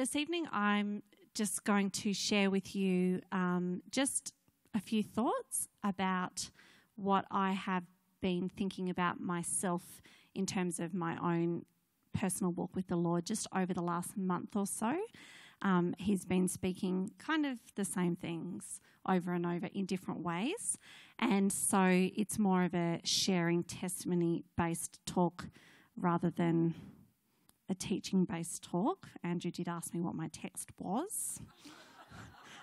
this evening, I'm just going to share with you um, just a few thoughts about what I have been thinking about myself in terms of my own personal walk with the Lord just over the last month or so. Um, he's been speaking kind of the same things over and over in different ways. And so it's more of a sharing testimony based talk rather than a teaching based talk. Andrew did ask me what my text was.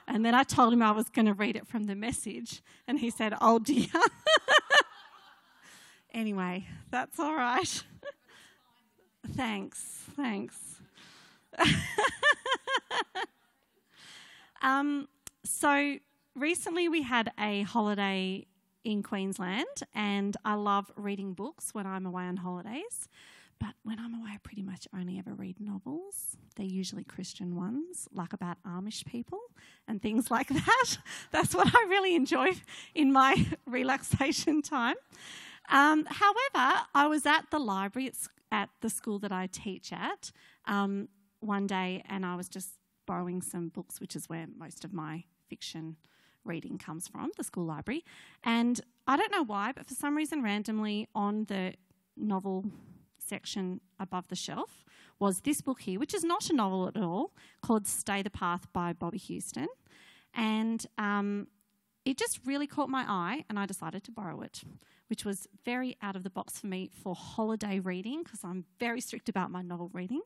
and then I told him I was going to read it from the message, and he said, Oh dear. anyway, that's all right. thanks, thanks. um, so recently we had a holiday in Queensland, and I love reading books when I'm away on holidays. But when I'm away, I pretty much only ever read novels. They're usually Christian ones, like about Amish people and things like that. That's what I really enjoy in my relaxation time. Um, however, I was at the library at the school that I teach at um, one day and I was just borrowing some books, which is where most of my fiction reading comes from, the school library. And I don't know why, but for some reason, randomly on the novel section above the shelf was this book here, which is not a novel at all, called Stay the Path by Bobbie Houston. And um, it just really caught my eye, and I decided to borrow it, which was very out of the box for me for holiday reading because I'm very strict about my novel reading.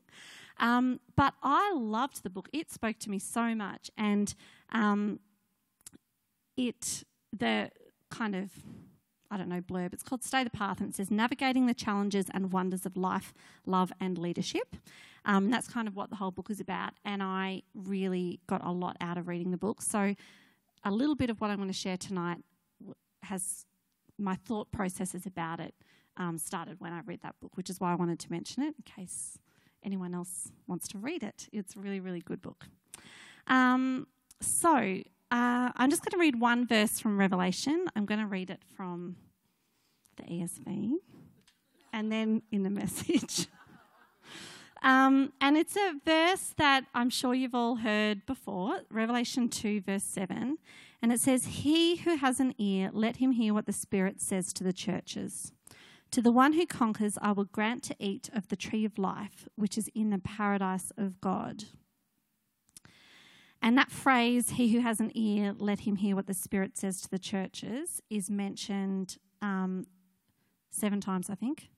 Um, but I loved the book, it spoke to me so much, and um, it, the kind of I don't know, blurb. It's called Stay the Path, and it says Navigating the Challenges and Wonders of Life, Love, and Leadership. Um, that's kind of what the whole book is about, and I really got a lot out of reading the book. So, a little bit of what I'm going to share tonight has my thought processes about it um, started when I read that book, which is why I wanted to mention it in case anyone else wants to read it. It's a really, really good book. Um, so, uh, I'm just going to read one verse from Revelation. I'm going to read it from the ESV and then in the message. um, and it's a verse that I'm sure you've all heard before Revelation 2, verse 7. And it says, He who has an ear, let him hear what the Spirit says to the churches. To the one who conquers, I will grant to eat of the tree of life, which is in the paradise of God. And that phrase, he who has an ear, let him hear what the Spirit says to the churches, is mentioned um, seven times, I think.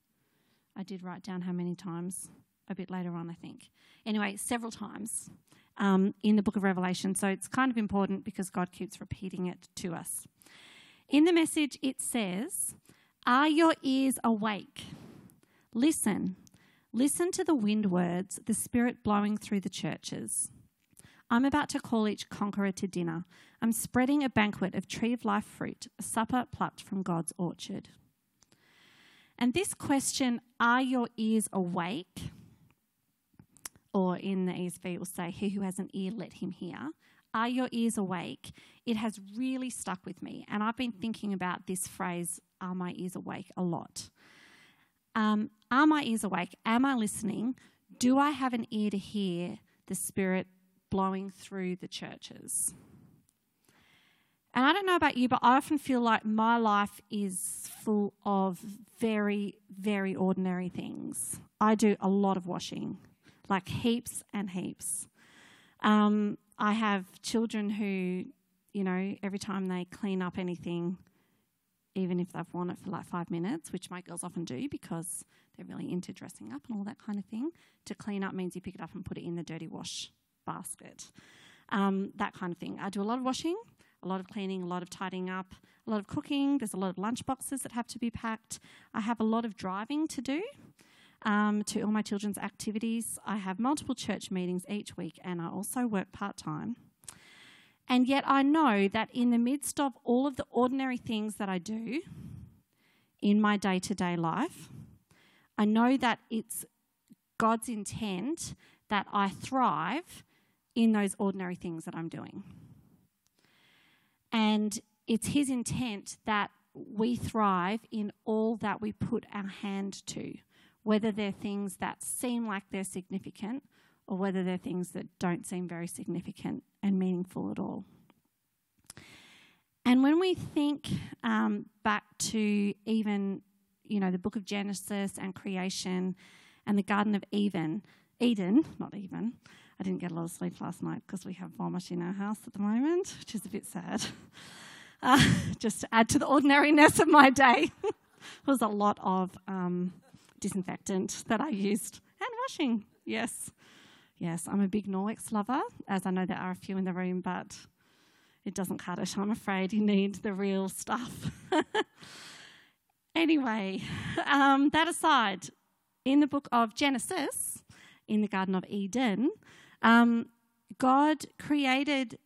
I did write down how many times a bit later on, I think. Anyway, several times um, in the book of Revelation. So it's kind of important because God keeps repeating it to us. In the message, it says, Are your ears awake? Listen. Listen to the wind words, the Spirit blowing through the churches. I'm about to call each conqueror to dinner. I'm spreading a banquet of tree of life fruit, a supper plucked from God's orchard. And this question, are your ears awake? Or in the ESV, it will say, He who has an ear, let him hear. Are your ears awake? It has really stuck with me. And I've been thinking about this phrase, Are my ears awake? a lot. Um, are my ears awake? Am I listening? Do I have an ear to hear the Spirit blowing through the churches. And I don't know about you, but I often feel like my life is full of very, very ordinary things. I do a lot of washing, like heaps and heaps. Um, I have children who, you know, every time they clean up anything, even if they've worn it for like five minutes, which my girls often do because they're really into dressing up and all that kind of thing, to clean up means you pick it up and put it in the dirty wash basket. Um, that kind of thing. I do a lot of washing, a lot of cleaning, a lot of tidying up, a lot of cooking. There's a lot of lunch boxes that have to be packed. I have a lot of driving to do um, to all my children's activities. I have multiple church meetings each week, and I also work part time. And yet, I know that in the midst of all of the ordinary things that I do in my day to day life, I know that it's God's intent that I thrive in those ordinary things that I'm doing. And it's His intent that we thrive in all that we put our hand to, whether they're things that seem like they're significant or whether they're things that don't seem very significant and meaningful at all. And when we think um, back to even, you know, the book of Genesis and creation and the Garden of Eden, Eden, not even, I didn't get a lot of sleep last night because we have vomit in our house at the moment, which is a bit sad. Uh, just to add to the ordinariness of my day, was a lot of um, disinfectant that I used and washing. Yes, yes, I'm a big Norwex lover, as I know there are a few in the room, but it doesn't cut it. I'm afraid you need the real stuff. anyway, um, that aside, in the book of Genesis, in the Garden of Eden, um, God created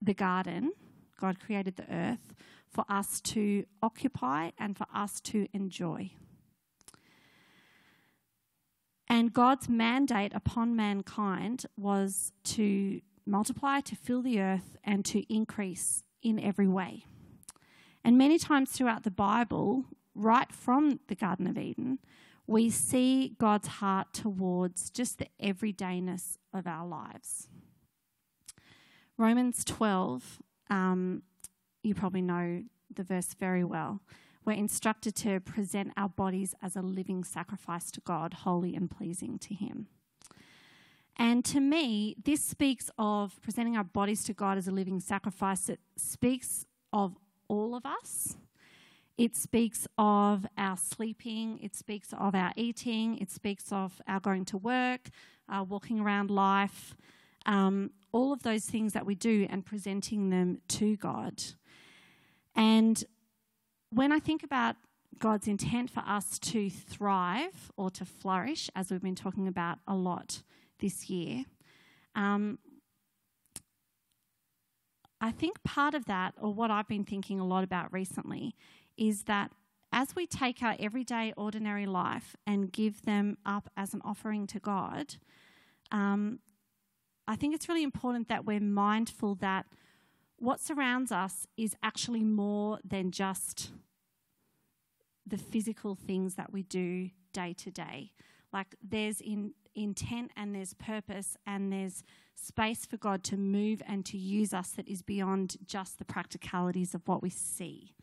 the garden, God created the earth for us to occupy and for us to enjoy. And God's mandate upon mankind was to multiply, to fill the earth, and to increase in every way. And many times throughout the Bible, right from the Garden of Eden, we see God's heart towards just the everydayness of our lives. Romans 12, um, you probably know the verse very well. We're instructed to present our bodies as a living sacrifice to God, holy and pleasing to Him. And to me, this speaks of presenting our bodies to God as a living sacrifice. It speaks of all of us. It speaks of our sleeping. It speaks of our eating. It speaks of our going to work, our walking around life, um, all of those things that we do and presenting them to God. And when I think about God's intent for us to thrive or to flourish, as we've been talking about a lot this year. Um, I think part of that, or what I've been thinking a lot about recently, is that as we take our everyday, ordinary life and give them up as an offering to God, um, I think it's really important that we're mindful that what surrounds us is actually more than just the physical things that we do day to day. Like there's in, intent and there's purpose and there's space for God to move and to use us that is beyond just the practicalities of what we see.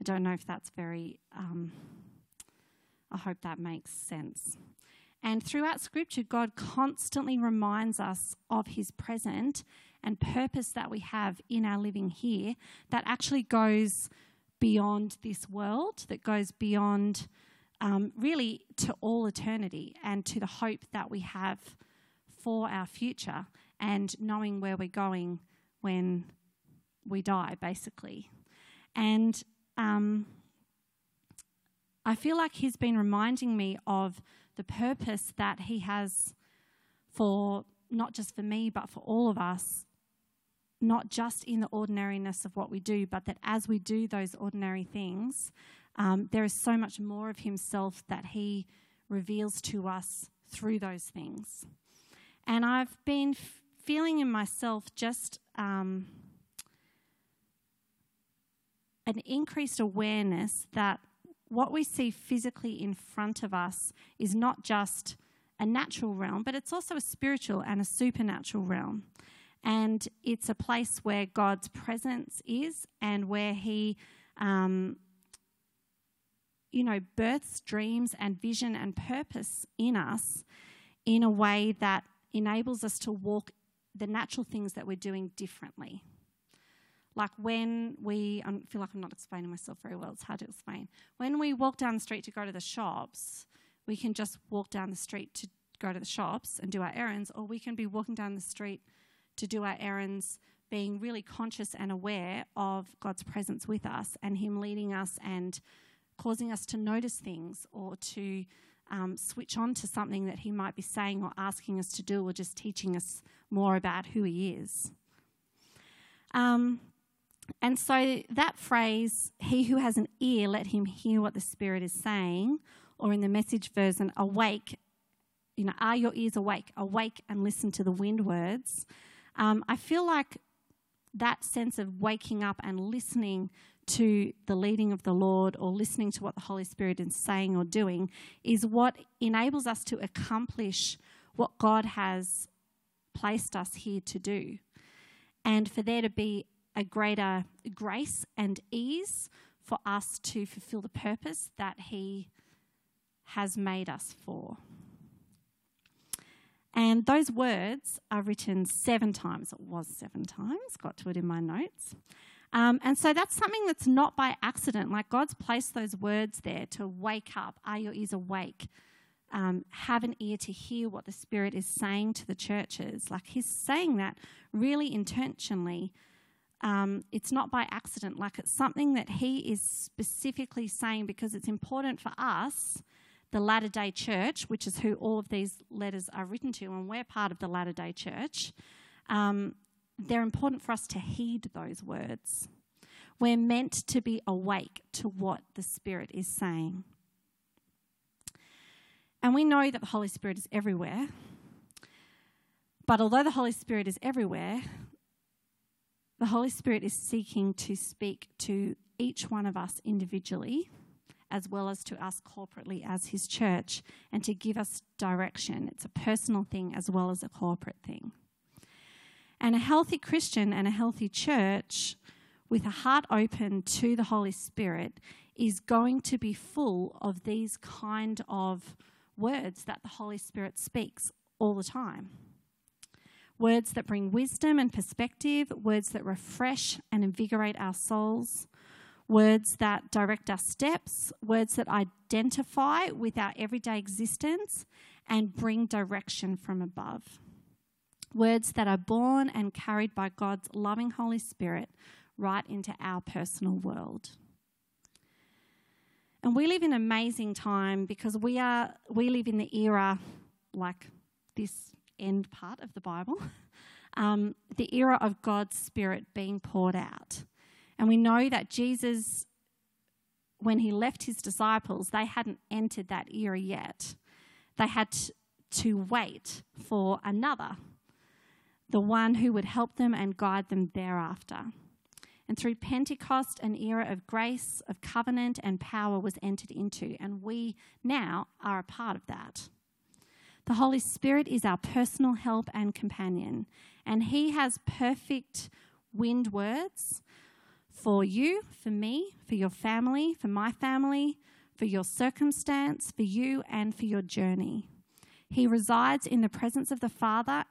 I don't know if that's very, um, I hope that makes sense. And throughout Scripture, God constantly reminds us of His present and purpose that we have in our living here that actually goes beyond this world, that goes beyond um, really to all eternity and to the hope that we have for our future and knowing where we're going when we die, basically. And um, I feel like he's been reminding me of the purpose that he has for not just for me, but for all of us, not just in the ordinariness of what we do, but that as we do those ordinary things, um, there is so much more of himself that he reveals to us through those things. And I've been f- feeling in myself just um, an increased awareness that what we see physically in front of us is not just a natural realm, but it's also a spiritual and a supernatural realm. And it's a place where God's presence is and where He um, you know, births dreams and vision and purpose in us in a way that enables us to walk the natural things that we're doing differently. Like when we, I feel like I'm not explaining myself very well, it's hard to explain. When we walk down the street to go to the shops, we can just walk down the street to go to the shops and do our errands, or we can be walking down the street to do our errands, being really conscious and aware of God's presence with us and Him leading us and causing us to notice things or to um, switch on to something that He might be saying or asking us to do or just teaching us more about who He is. Um, and so that phrase, he who has an ear, let him hear what the Spirit is saying, or in the message version, awake, you know, are your ears awake? Awake and listen to the wind words. Um, I feel like that sense of waking up and listening to the leading of the Lord or listening to what the Holy Spirit is saying or doing is what enables us to accomplish what God has placed us here to do. And for there to be a greater grace and ease for us to fulfill the purpose that He has made us for. And those words are written seven times. It was seven times, got to it in my notes. Um, and so that's something that's not by accident. Like God's placed those words there to wake up. Are your ears awake? Um, have an ear to hear what the Spirit is saying to the churches. Like He's saying that really intentionally. Um, it's not by accident. Like it's something that He is specifically saying because it's important for us the Latter day Church, which is who all of these letters are written to, and we're part of the Latter day Church, um, they're important for us to heed those words. We're meant to be awake to what the Spirit is saying. And we know that the Holy Spirit is everywhere. But although the Holy Spirit is everywhere, the Holy Spirit is seeking to speak to each one of us individually as well as to us corporately as His church and to give us direction. It's a personal thing as well as a corporate thing. And a healthy Christian and a healthy church with a heart open to the Holy Spirit is going to be full of these kind of words that the Holy Spirit speaks all the time. Words that bring wisdom and perspective, words that refresh and invigorate our souls, words that direct our steps, words that identify with our everyday existence and bring direction from above. Words that are born and carried by God's loving Holy Spirit right into our personal world. And we live in an amazing time because we are we live in the era like this end part of the Bible, um, the era of God's Spirit being poured out. And we know that Jesus, when he left his disciples, they hadn't entered that era yet. They had to wait for another, the one who would help them and guide them thereafter. And through Pentecost, an era of grace, of covenant, and power was entered into, and we now are a part of that. The Holy Spirit is our personal help and companion, and He has perfect wind words for you, for me, for your family, for my family, for your circumstance, for you, and for your journey. He resides in the presence of the Father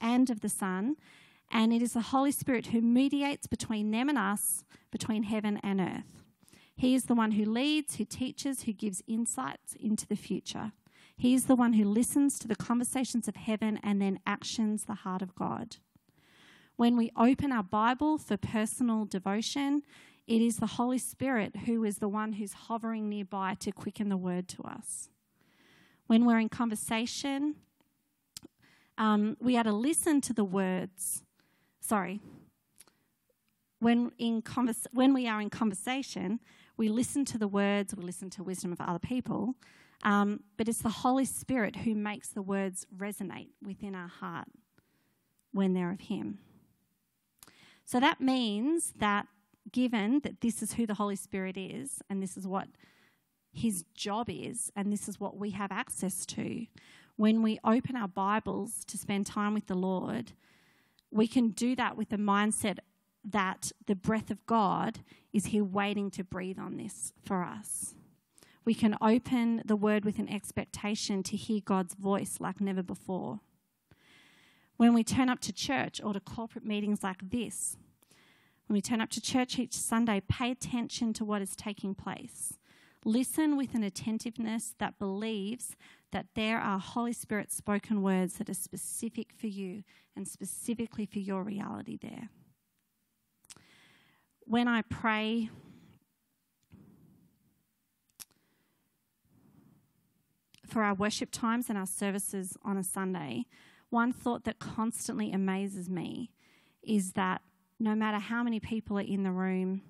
and of the Son, and it is the Holy Spirit who mediates between them and us, between heaven and earth. He is the one who leads, who teaches, who gives insights into the future. He is the one who listens to the conversations of heaven and then actions the heart of God. When we open our Bible for personal devotion, it is the Holy Spirit who is the one who's hovering nearby to quicken the word to us. When we're in conversation, um, we are to listen to the words. Sorry. When, in convers- when we are in conversation, we listen to the words, we listen to wisdom of other people, um, but it's the Holy Spirit who makes the words resonate within our heart when they're of Him. So that means that given that this is who the Holy Spirit is and this is what his job is and this is what we have access to, when we open our Bibles to spend time with the Lord, we can do that with the mindset that the breath of God is here waiting to breathe on this for us. We can open the word with an expectation to hear God's voice like never before. When we turn up to church or to corporate meetings like this, when we turn up to church each Sunday, pay attention to what is taking place. Listen with an attentiveness that believes that there are Holy Spirit spoken words that are specific for you and specifically for your reality there. When I pray, for our worship times and our services on a Sunday, one thought that constantly amazes me is that no matter how many people are in the room,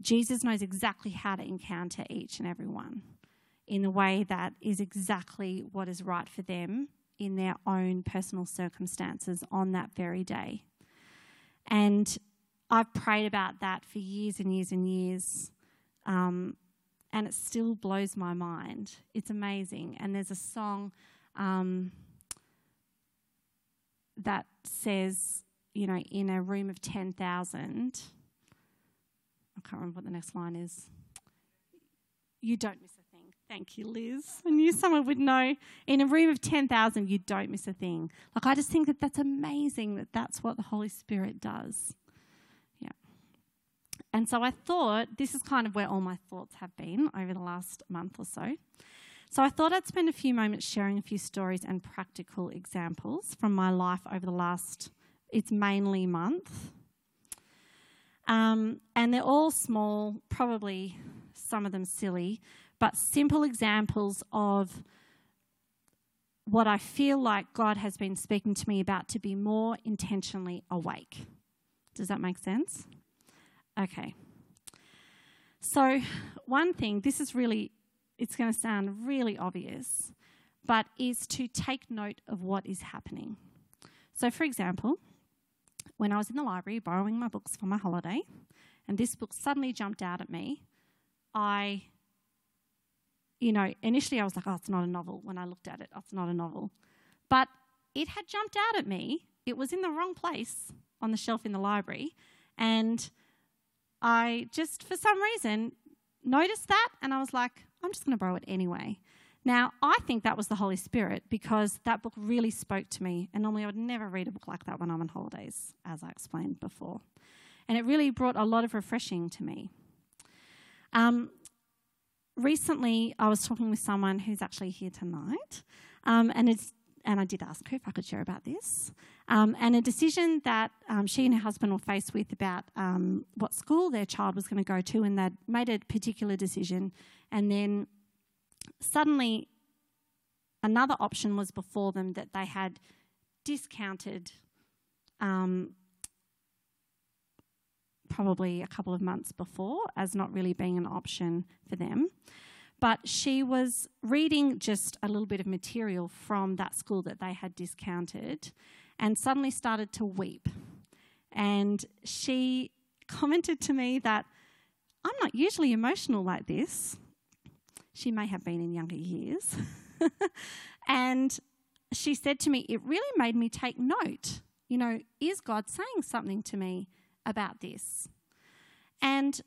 Jesus knows exactly how to encounter each and every one in the way that is exactly what is right for them in their own personal circumstances on that very day. And I've prayed about that for years and years and years. Um, and it still blows my mind. It's amazing. And there's a song. Um, that says, you know, in a room of 10,000, I can't remember what the next line is. You don't miss a thing. Thank you, Liz. I knew someone would know. In a room of 10,000, you don't miss a thing. Like, I just think that that's amazing that that's what the Holy Spirit does. And so I thought this is kind of where all my thoughts have been over the last month or so. So I thought I'd spend a few moments sharing a few stories and practical examples from my life over the last, it's mainly month. Um, and they're all small, probably some of them silly, but simple examples of what I feel like God has been speaking to me about to be more intentionally awake. Does that make sense? Okay. So, one thing, this is really it's going to sound really obvious, but is to take note of what is happening. So, for example, when I was in the library borrowing my books for my holiday, and this book suddenly jumped out at me, I, you know, initially I was like, oh, it's not a novel. When I looked at it, oh, it's not a novel. But it had jumped out at me. It was in the wrong place on the shelf in the library. And I just, for some reason, noticed that and I was like, I'm just going to borrow it anyway. Now, I think that was the Holy Spirit because that book really spoke to me. And normally I would never read a book like that when I'm on holidays, as I explained before. And it really brought a lot of refreshing to me. Um, recently, I was talking with someone who's actually here tonight, um, and it's and I did ask her if I could share about this. Um, and a decision that um, she and her husband were faced with about um, what school their child was going to go to, and they'd made a particular decision, and then suddenly another option was before them that they had discounted um, probably a couple of months before as not really being an option for them. But she was reading just a little bit of material from that school that they had discounted and suddenly started to weep. And she commented to me that I'm not usually emotional like this. She may have been in younger years. and she said to me, It really made me take note. You know, is God saying something to me about this? And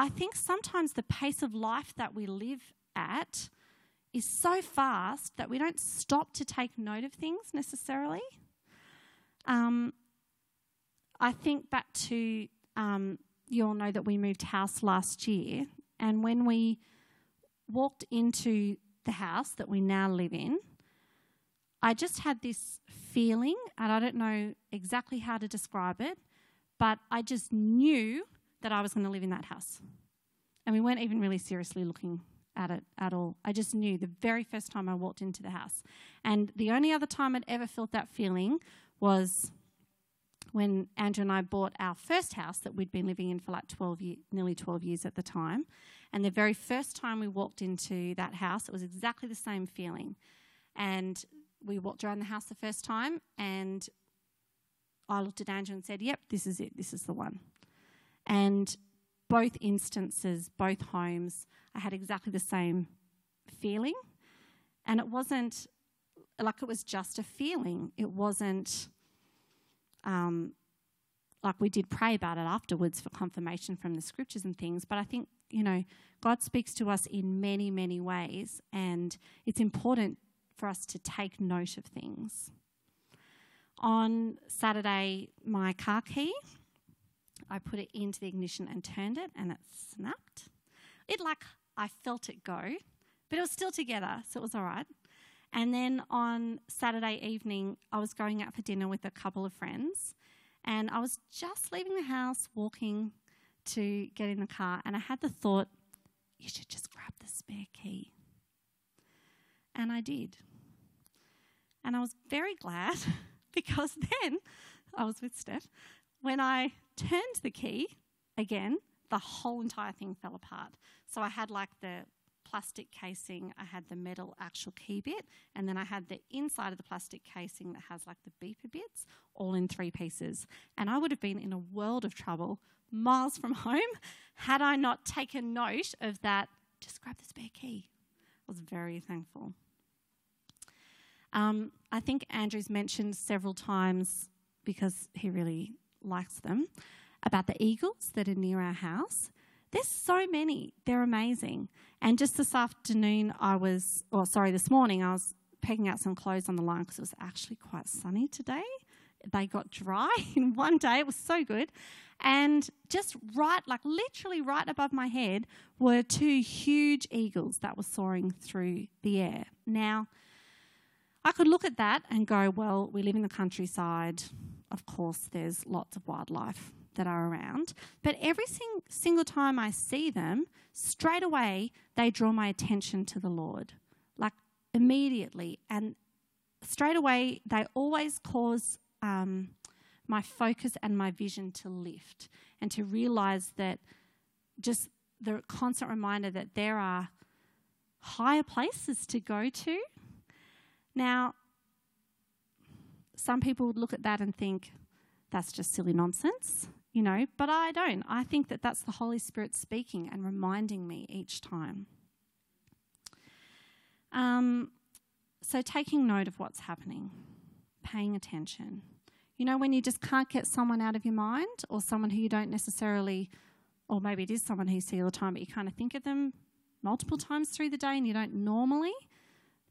I think sometimes the pace of life that we live at is so fast that we don't stop to take note of things necessarily. Um, I think back to um, you all know that we moved house last year, and when we walked into the house that we now live in, I just had this feeling, and I don't know exactly how to describe it, but I just knew that I was going to live in that house. And we weren't even really seriously looking at it at all. I just knew the very first time I walked into the house. And the only other time I'd ever felt that feeling was when Andrew and I bought our first house that we'd been living in for like 12 years, nearly 12 years at the time. And the very first time we walked into that house, it was exactly the same feeling. And we walked around the house the first time, and I looked at Andrew and said, Yep, this is it, this is the one. And both instances, both homes, I had exactly the same feeling. And it wasn't like it was just a feeling. It wasn't um, like we did pray about it afterwards for confirmation from the scriptures and things. But I think, you know, God speaks to us in many, many ways. And it's important for us to take note of things. On Saturday, my car key I put it into the ignition and turned it, and it snapped. It like I felt it go, but it was still together, so it was all right. And then on Saturday evening, I was going out for dinner with a couple of friends, and I was just leaving the house, walking to get in the car, and I had the thought, you should just grab the spare key. And I did. And I was very glad because then I was with Steph. When I turned the key again, the whole entire thing fell apart. So I had like the plastic casing, I had the metal actual key bit, and then I had the inside of the plastic casing that has like the beeper bits, all in three pieces. And I would have been in a world of trouble miles from home had I not taken note of that. Just grab the spare key. I was very thankful. Um, I think Andrew's mentioned several times because he really likes them about the eagles that are near our house. There's so many. They're amazing. And just this afternoon, I was, or sorry, this morning, I was picking out some clothes on the line because it was actually quite sunny today. They got dry in one day. It was so good. And just right, like literally right above my head, were two huge eagles that were soaring through the air. Now, I could look at that and go, well, we live in the countryside. Of course, there's lots of wildlife that are around. But every sing- single time I see them, straight away they draw my attention to the Lord. Like immediately. And straight away, they always cause um, my focus and my vision to lift and to realize that just the constant reminder that there are higher places to go to. Now, some people would look at that and think, that's just silly nonsense, you know, but I don't. I think that that's the Holy Spirit speaking and reminding me each time. Um, so, taking note of what's happening, paying attention. You know, when you just can't get someone out of your mind or someone who you don't necessarily, or maybe it is someone who you see all the time, but you kind of think of them multiple times through the day and you don't normally,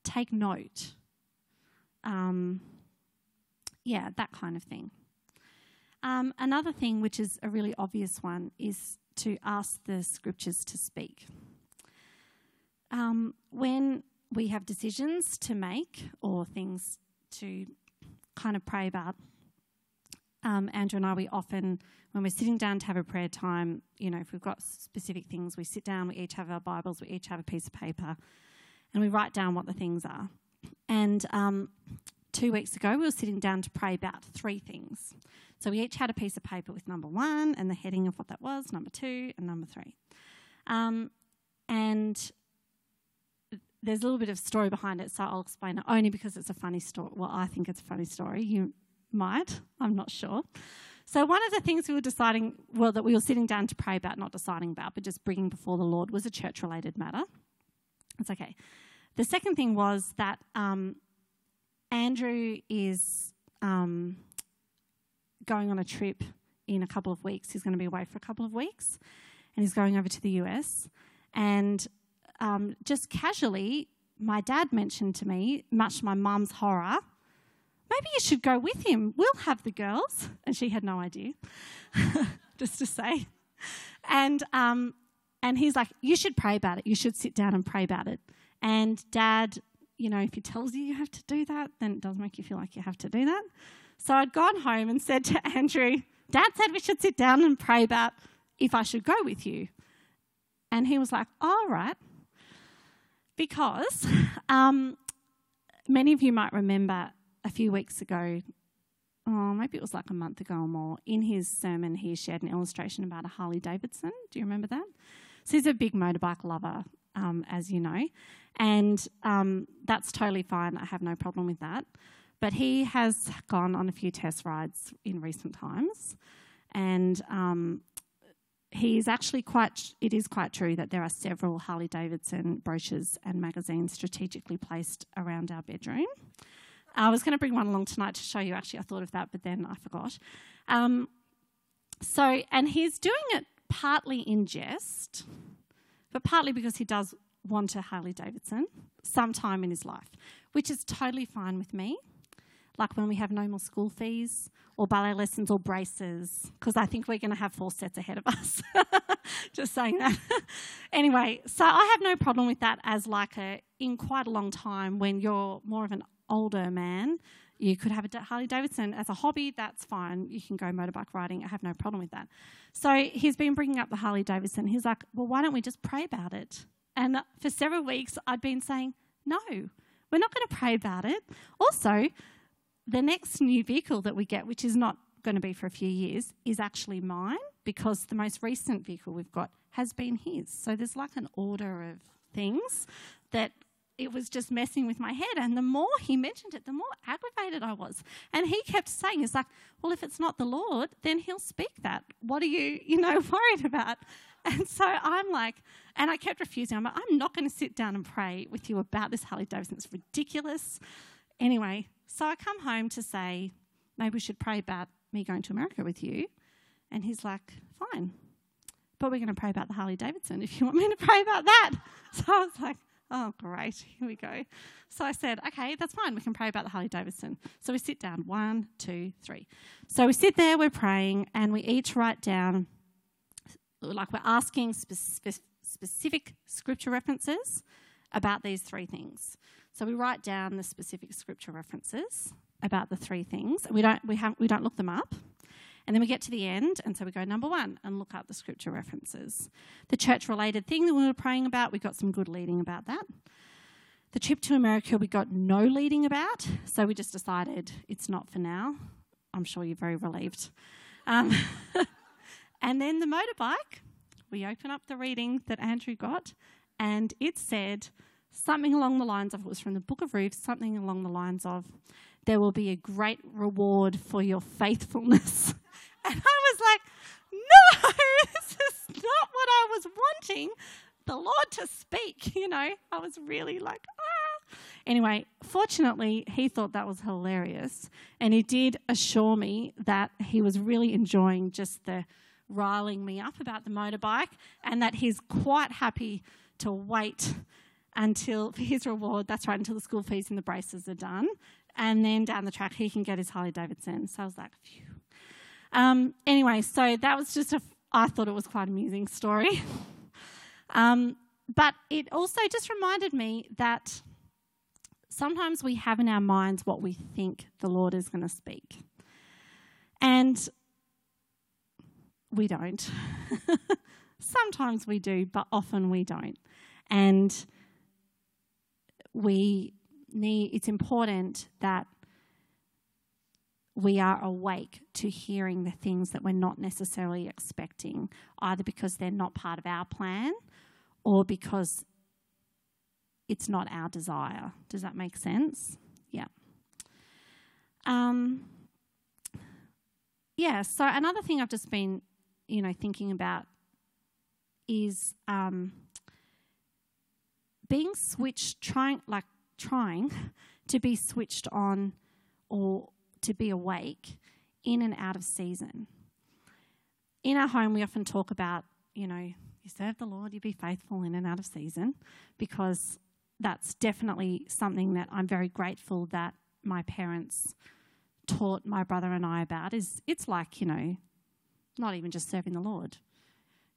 take note. Um, yeah, that kind of thing. Um, another thing, which is a really obvious one, is to ask the scriptures to speak. Um, when we have decisions to make or things to kind of pray about, um, Andrew and I, we often, when we're sitting down to have a prayer time, you know, if we've got specific things, we sit down, we each have our Bibles, we each have a piece of paper, and we write down what the things are. And um, two weeks ago, we were sitting down to pray about three things. So we each had a piece of paper with number one and the heading of what that was, number two, and number three. Um, and there's a little bit of story behind it, so I'll explain it only because it's a funny story. Well, I think it's a funny story. You might, I'm not sure. So, one of the things we were deciding, well, that we were sitting down to pray about, not deciding about, but just bringing before the Lord, was a church related matter. It's okay. The second thing was that um, Andrew is um, going on a trip in a couple of weeks. He's going to be away for a couple of weeks and he's going over to the US. And um, just casually, my dad mentioned to me, much to my mum's horror, maybe you should go with him. We'll have the girls. And she had no idea, just to say. And, um, and he's like, you should pray about it. You should sit down and pray about it. And dad, you know, if he tells you you have to do that, then it does make you feel like you have to do that. So I'd gone home and said to Andrew, Dad said we should sit down and pray about if I should go with you. And he was like, All right. Because um, many of you might remember a few weeks ago, oh, maybe it was like a month ago or more, in his sermon, he shared an illustration about a Harley Davidson. Do you remember that? So he's a big motorbike lover, um, as you know, and um, that's totally fine. I have no problem with that. But he has gone on a few test rides in recent times, and um, he's actually quite, it is quite true that there are several Harley Davidson brochures and magazines strategically placed around our bedroom. I was going to bring one along tonight to show you, actually, I thought of that, but then I forgot. Um, so, and he's doing it partly in jest, but partly because he does want a Harley Davidson sometime in his life, which is totally fine with me like when we have no more school fees or ballet lessons or braces, because I think we're going to have four sets ahead of us. Just saying that. anyway, so I have no problem with that as like a in quite a long time when you're more of an older man. You could have a Harley Davidson as a hobby, that's fine. You can go motorbike riding, I have no problem with that. So he's been bringing up the Harley Davidson. He's like, well, why don't we just pray about it? And for several weeks, I'd been saying, no, we're not going to pray about it. Also, the next new vehicle that we get, which is not going to be for a few years, is actually mine because the most recent vehicle we've got has been his. So there's like an order of things that it was just messing with my head. And the more he mentioned it, the more aggravated I was. And he kept saying, "It's like, well, if it's not the Lord, then He'll speak that. What are you, you know, worried about?" And so I'm like, and I kept refusing. I'm like, I'm not going to sit down and pray with you about this Harley Davidson. It's ridiculous anyway, so I come home to say, maybe we should pray about me going to America with you. And he's like, fine. But we're going to pray about the Harley Davidson if you want me to pray about that. So I was like, oh, great. Here we go. So I said, okay, that's fine. We can pray about the Harley Davidson. So we sit down. One, two, three. So we sit there, we're praying, and we each write down, like we're asking spe- specific scripture references about these three things. So we write down the specific scripture references about the three things. We don't we have we don't look them up. And then we get to the end, and so we go number one and look up the scripture references. The church related thing that we were praying about, we got some good leading about that. The trip to America, we got no leading about, so we just decided it's not for now. I'm sure you're very relieved. Um, and then the motorbike, we open up the reading that Andrew got, and it said something along the lines of it was from the book of Ruth, something along the lines of, there will be a great reward for your faithfulness. And I was like, no, this is not what I was wanting the Lord to speak. You know, I was really like, ah. Anyway, fortunately, he thought that was hilarious. And he did assure me that he was really enjoying just the riling me up about the motorbike and that he's quite happy to wait until for his reward, that's right, until the school fees and the braces are done. And then down the track, he can get his Harley Davidson. So I was like, phew. Um, anyway, so that was just a, I thought it was quite an amusing story. um, but it also just reminded me that sometimes we have in our minds what we think the Lord is going to speak. And we don't. sometimes we do, but often we don't. And we need, it's important that we are awake to hearing the things that we're not necessarily expecting, either because they're not part of our plan or because it's not our desire. Does that make sense? Yeah. Um, yeah, so another thing I've just been, you know, thinking about is um, being switched, trying, like, trying to be switched on or to be awake in and out of season. In our home, we often talk about, you know, you serve the Lord, you be faithful in and out of season, because that's definitely something that I'm very grateful that my parents taught my brother and I about. Is it's like, you know, not even just serving the Lord.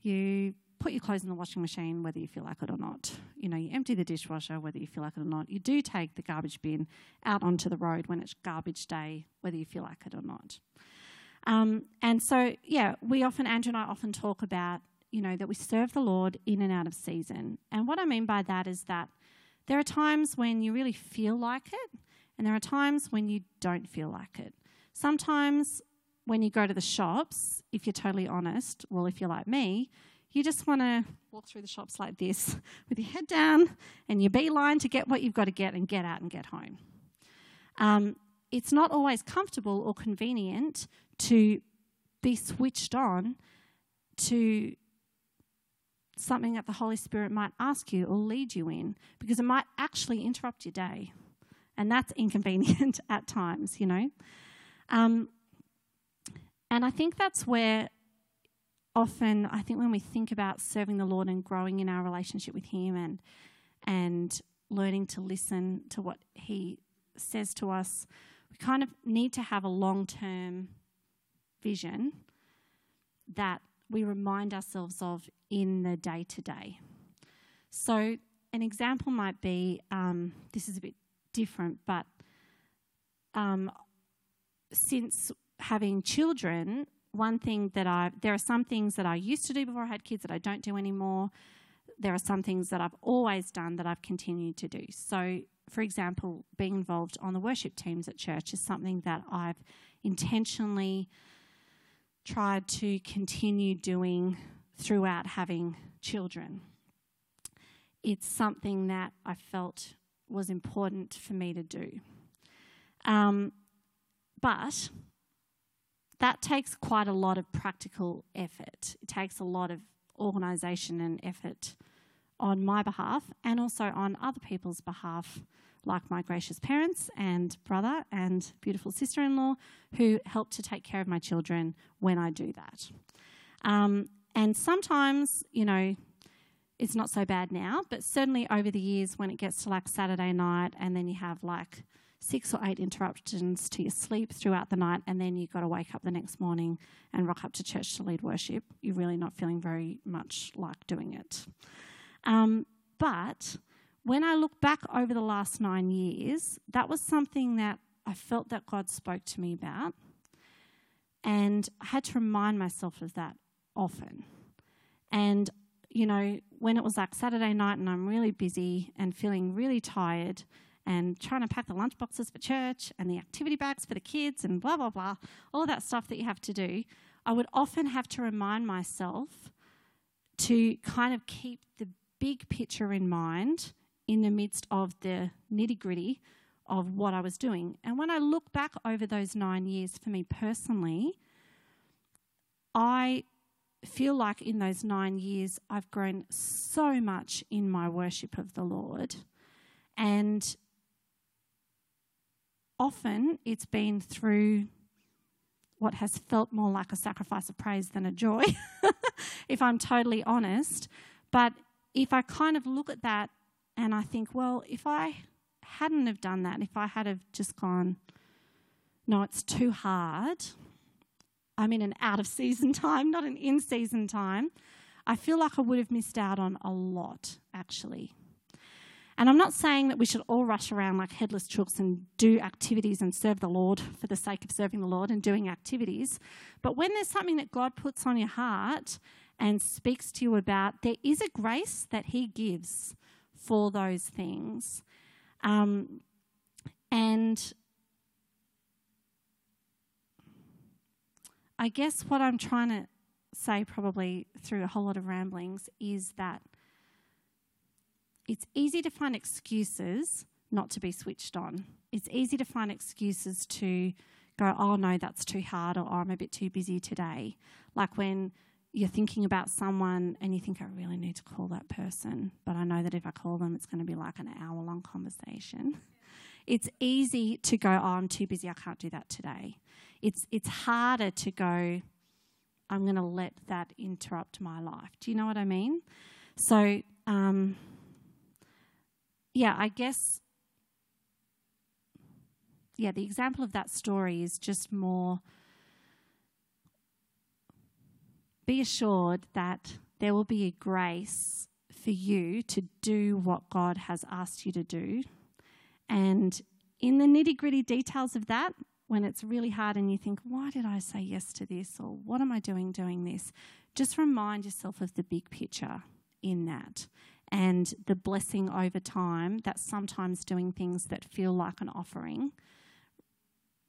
You put your clothes in the washing machine whether you feel like it or not. You know, you empty the dishwasher whether you feel like it or not. You do take the garbage bin out onto the road when it's garbage day whether you feel like it or not. Um, and so, yeah, we often, Andrew and I often talk about, you know, that we serve the Lord in and out of season. And what I mean by that is that there are times when you really feel like it, and there are times when you don't feel like it. Sometimes when you go to the shops, if you're totally honest, well, if you're like me, you just want to walk through the shops like this with your head down and your beeline to get what you've got to get and get out and get home. Um, it's not always comfortable or convenient to be switched on to something that the Holy Spirit might ask you or lead you in because it might actually interrupt your day. And that's inconvenient at times, you know. Um, and I think that's where often I think when we think about serving the Lord and growing in our relationship with Him and and learning to listen to what He says to us, we kind of need to have a long term vision that we remind ourselves of in the day to day. So, an example might be um, this is a bit different, but um, since having children, one thing that I, there are some things that I used to do before I had kids that I don't do anymore. There are some things that I've always done that I've continued to do. So, for example, being involved on the worship teams at church is something that I've intentionally tried to continue doing throughout having children. It's something that I felt was important for me to do. Um, but that takes quite a lot of practical effort. It takes a lot of organisation and effort on my behalf and also on other people's behalf like my gracious parents and brother and beautiful sister in law who help to take care of my children when I do that. Um, and sometimes, you know, it's not so bad now, but certainly over the years when it gets to like Saturday night and then you have like six or eight interruptions to your sleep throughout the night, and then you've got to wake up the next morning and rock up to church to lead worship, you're really not feeling very much like doing it. Um, but when I look back over the last nine years, that was something that I felt that God spoke to me about. And I had to remind myself of that often. And, you know, when it was like Saturday night and I'm really busy and feeling really tired and trying to pack the lunch boxes for church and the activity bags for the kids and blah, blah, blah, all that stuff that you have to do, I would often have to remind myself to kind of keep the big picture in mind in the midst of the nitty gritty of what I was doing. And when I look back over those nine years for me personally, I feel like in those nine years I've grown so much in my worship of the Lord. And often it's been through what has felt more like a sacrifice of praise than a joy, if I'm totally honest. But if I kind of look at that and I think, well, if I hadn't have done that, if I had have just gone, no, it's too hard. I'm in an out of season time, not an in season time. I feel like I would have missed out on a lot, actually. And I'm not saying that we should all rush around like headless chooks and do activities and serve the Lord for the sake of serving the Lord and doing activities. But when there's something that God puts on your heart and speaks to you about, there is a grace that He gives for those things. Um, and I guess what I'm trying to say, probably through a whole lot of ramblings, is that it's easy to find excuses not to be switched on. It's easy to find excuses to go, oh no, that's too hard, or oh, I'm a bit too busy today. Like when you're thinking about someone and you think, I really need to call that person, but I know that if I call them, it's going to be like an hour long conversation. It's easy to go, oh, I'm too busy, I can't do that today. It's, it's harder to go, I'm going to let that interrupt my life. Do you know what I mean? So, um, yeah, I guess, yeah, the example of that story is just more be assured that there will be a grace for you to do what God has asked you to do. And in the nitty gritty details of that, when it's really hard and you think, why did I say yes to this? Or what am I doing doing this? Just remind yourself of the big picture in that and the blessing over time that sometimes doing things that feel like an offering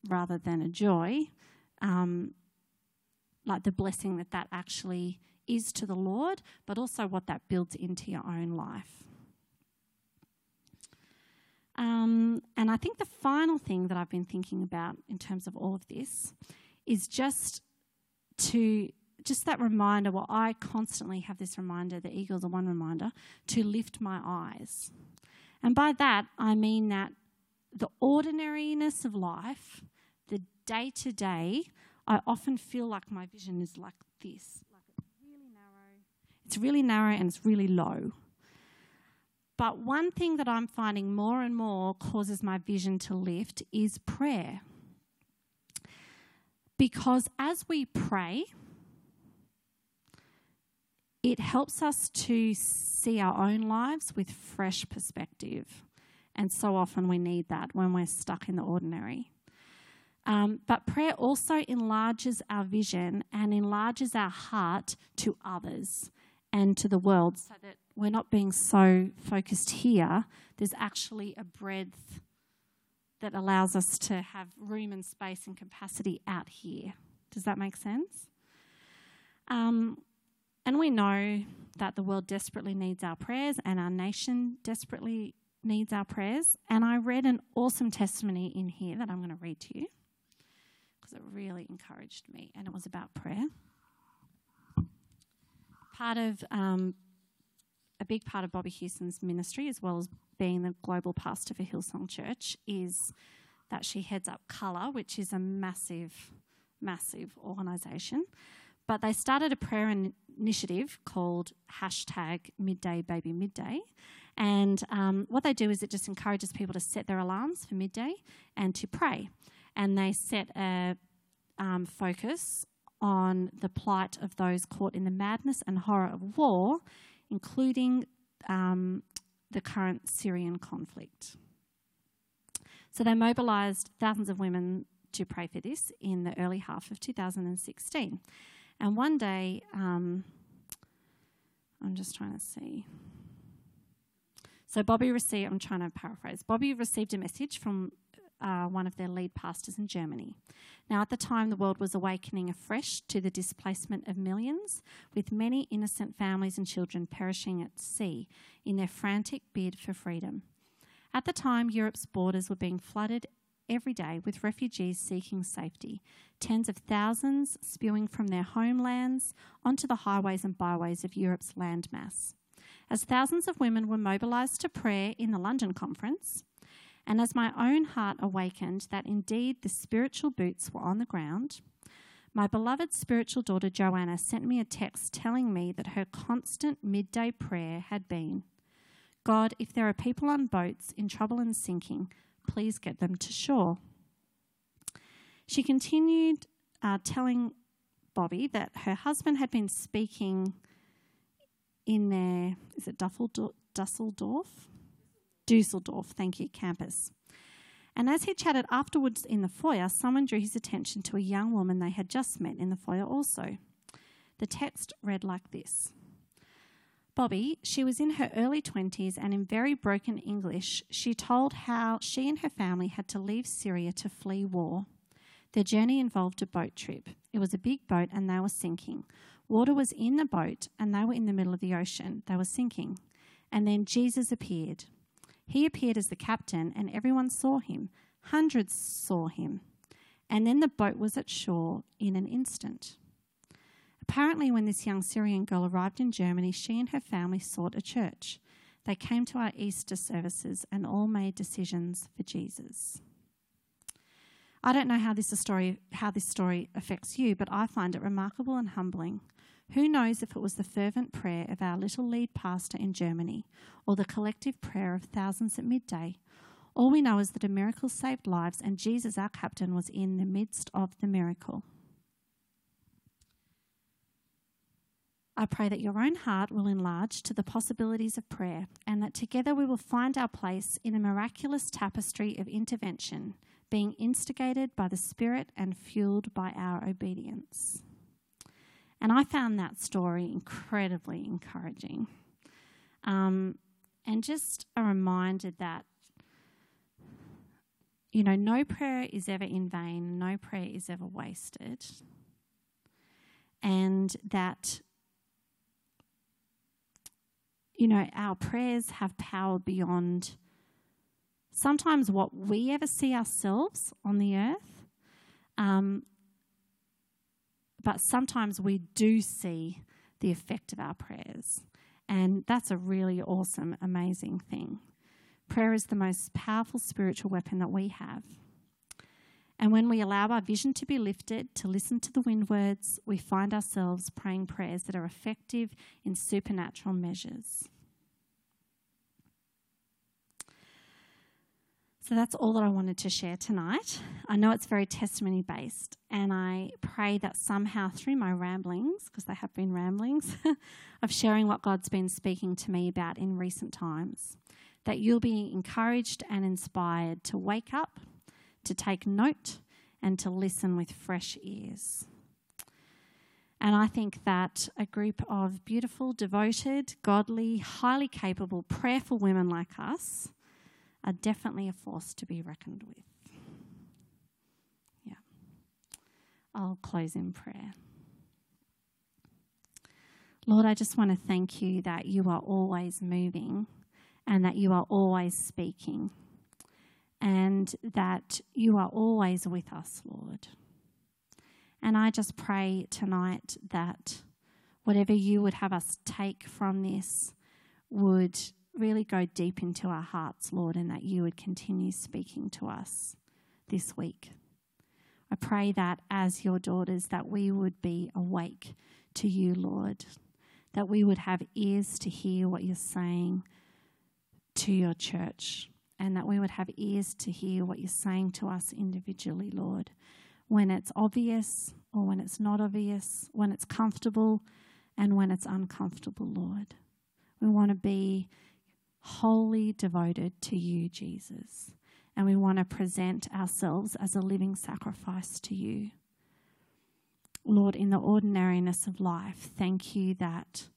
rather than a joy um, like the blessing that that actually is to the Lord, but also what that builds into your own life. Um, and I think the final thing that I've been thinking about in terms of all of this is just to just that reminder. Well, I constantly have this reminder. The eagles are one reminder to lift my eyes, and by that I mean that the ordinariness of life, the day to day, I often feel like my vision is like this. Like it's really narrow. It's really narrow and it's really low. But one thing that I'm finding more and more causes my vision to lift is prayer. Because as we pray, it helps us to see our own lives with fresh perspective. And so often we need that when we're stuck in the ordinary. Um, but prayer also enlarges our vision and enlarges our heart to others and to the world so that we're not being so focused here. There's actually a breadth that allows us to have room and space and capacity out here. Does that make sense? Um, and we know that the world desperately needs our prayers and our nation desperately needs our prayers. And I read an awesome testimony in here that I'm going to read to you because it really encouraged me, and it was about prayer. Part of um, a big part of Bobbie Houston's ministry, as well as being the global pastor for Hillsong Church is that she heads up Colour, which is a massive, massive organisation. But they started a prayer in- initiative called hashtag Midday Baby Midday. And um, what they do is it just encourages people to set their alarms for midday and to pray. And they set a um, focus on the plight of those caught in the madness and horror of war, including um, the current Syrian conflict. So they mobilised thousands of women to pray for this in the early half of 2016. And one day, um, I'm just trying to see. So Bobbie received, I'm trying to paraphrase, Bobbie received a message from uh, one of their lead pastors in Germany. Now, at the time, the world was awakening afresh to the displacement of millions, with many innocent families and children perishing at sea in their frantic bid for freedom. At the time, Europe's borders were being flooded every day with refugees seeking safety, tens of thousands spewing from their homelands onto the highways and byways of Europe's landmass. As thousands of women were mobilised to prayer in the London conference, and as my own heart awakened that indeed the spiritual boots were on the ground, my beloved spiritual daughter Joanna sent me a text telling me that her constant midday prayer had been God, if there are people on boats in trouble and sinking, please get them to shore. She continued uh, telling Bobbie that her husband had been speaking in their, is it Dusseldorf? Dusseldorf, thank you, campus. And as he chatted afterwards in the foyer, someone drew his attention to a young woman they had just met in the foyer also. The text read like this Bobbie, she was in her early 20s and in very broken English, she told how she and her family had to leave Syria to flee war. Their journey involved a boat trip. It was a big boat and they were sinking. Water was in the boat and they were in the middle of the ocean. They were sinking. And then Jesus appeared. He appeared as the captain and everyone saw him. Hundreds saw him. And then the boat was at shore in an instant. Apparently, when this young Syrian girl arrived in Germany, she and her family sought a church. They came to our Easter services and all made decisions for Jesus. I don't know how this story how this story affects you, but I find it remarkable and humbling. Who knows if it was the fervent prayer of our little lead pastor in Germany or the collective prayer of thousands at midday? All we know is that a miracle saved lives and Jesus, our captain, was in the midst of the miracle. I pray that your own heart will enlarge to the possibilities of prayer and that together we will find our place in a miraculous tapestry of intervention, being instigated by the Spirit and fueled by our obedience. And I found that story incredibly encouraging. Um, and just a reminder that, you know, no prayer is ever in vain, no prayer is ever wasted. And that you know, our prayers have power beyond sometimes what we ever see ourselves on the earth. Um, but sometimes we do see the effect of our prayers. And that's a really awesome, amazing thing. Prayer is the most powerful spiritual weapon that we have. And when we allow our vision to be lifted, to listen to the wind words, we find ourselves praying prayers that are effective in supernatural measures. So that's all that I wanted to share tonight. I know it's very testimony based, and I pray that somehow through my ramblings, because they have been ramblings, of sharing what God's been speaking to me about in recent times, that you'll be encouraged and inspired to wake up to take note and to listen with fresh ears. And I think that a group of beautiful, devoted, godly, highly capable, prayerful women like us are definitely a force to be reckoned with. Yeah. I'll close in prayer. Lord, I just want to thank you that you are always moving and that you are always speaking and that you are always with us, Lord. And I just pray tonight that whatever you would have us take from this would really go deep into our hearts, Lord, and that you would continue speaking to us this week. I pray that as your daughters that we would be awake to you, Lord, that we would have ears to hear what you're saying to your church, and that we would have ears to hear what you're saying to us individually, Lord, when it's obvious or when it's not obvious, when it's comfortable and when it's uncomfortable, Lord. We want to be wholly devoted to you, Jesus, and we want to present ourselves as a living sacrifice to you. Lord, in the ordinariness of life, thank you that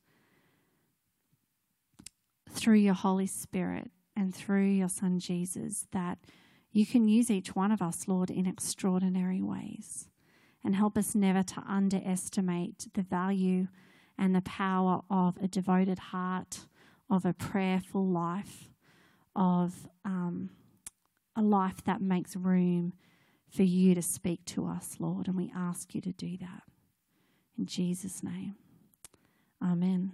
through your Holy Spirit and through your Son Jesus, that you can use each one of us, Lord, in extraordinary ways. And help us never to underestimate the value and the power of a devoted heart, of a prayerful life, of um, a life that makes room for you to speak to us, Lord. And we ask you to do that. In Jesus' name, amen.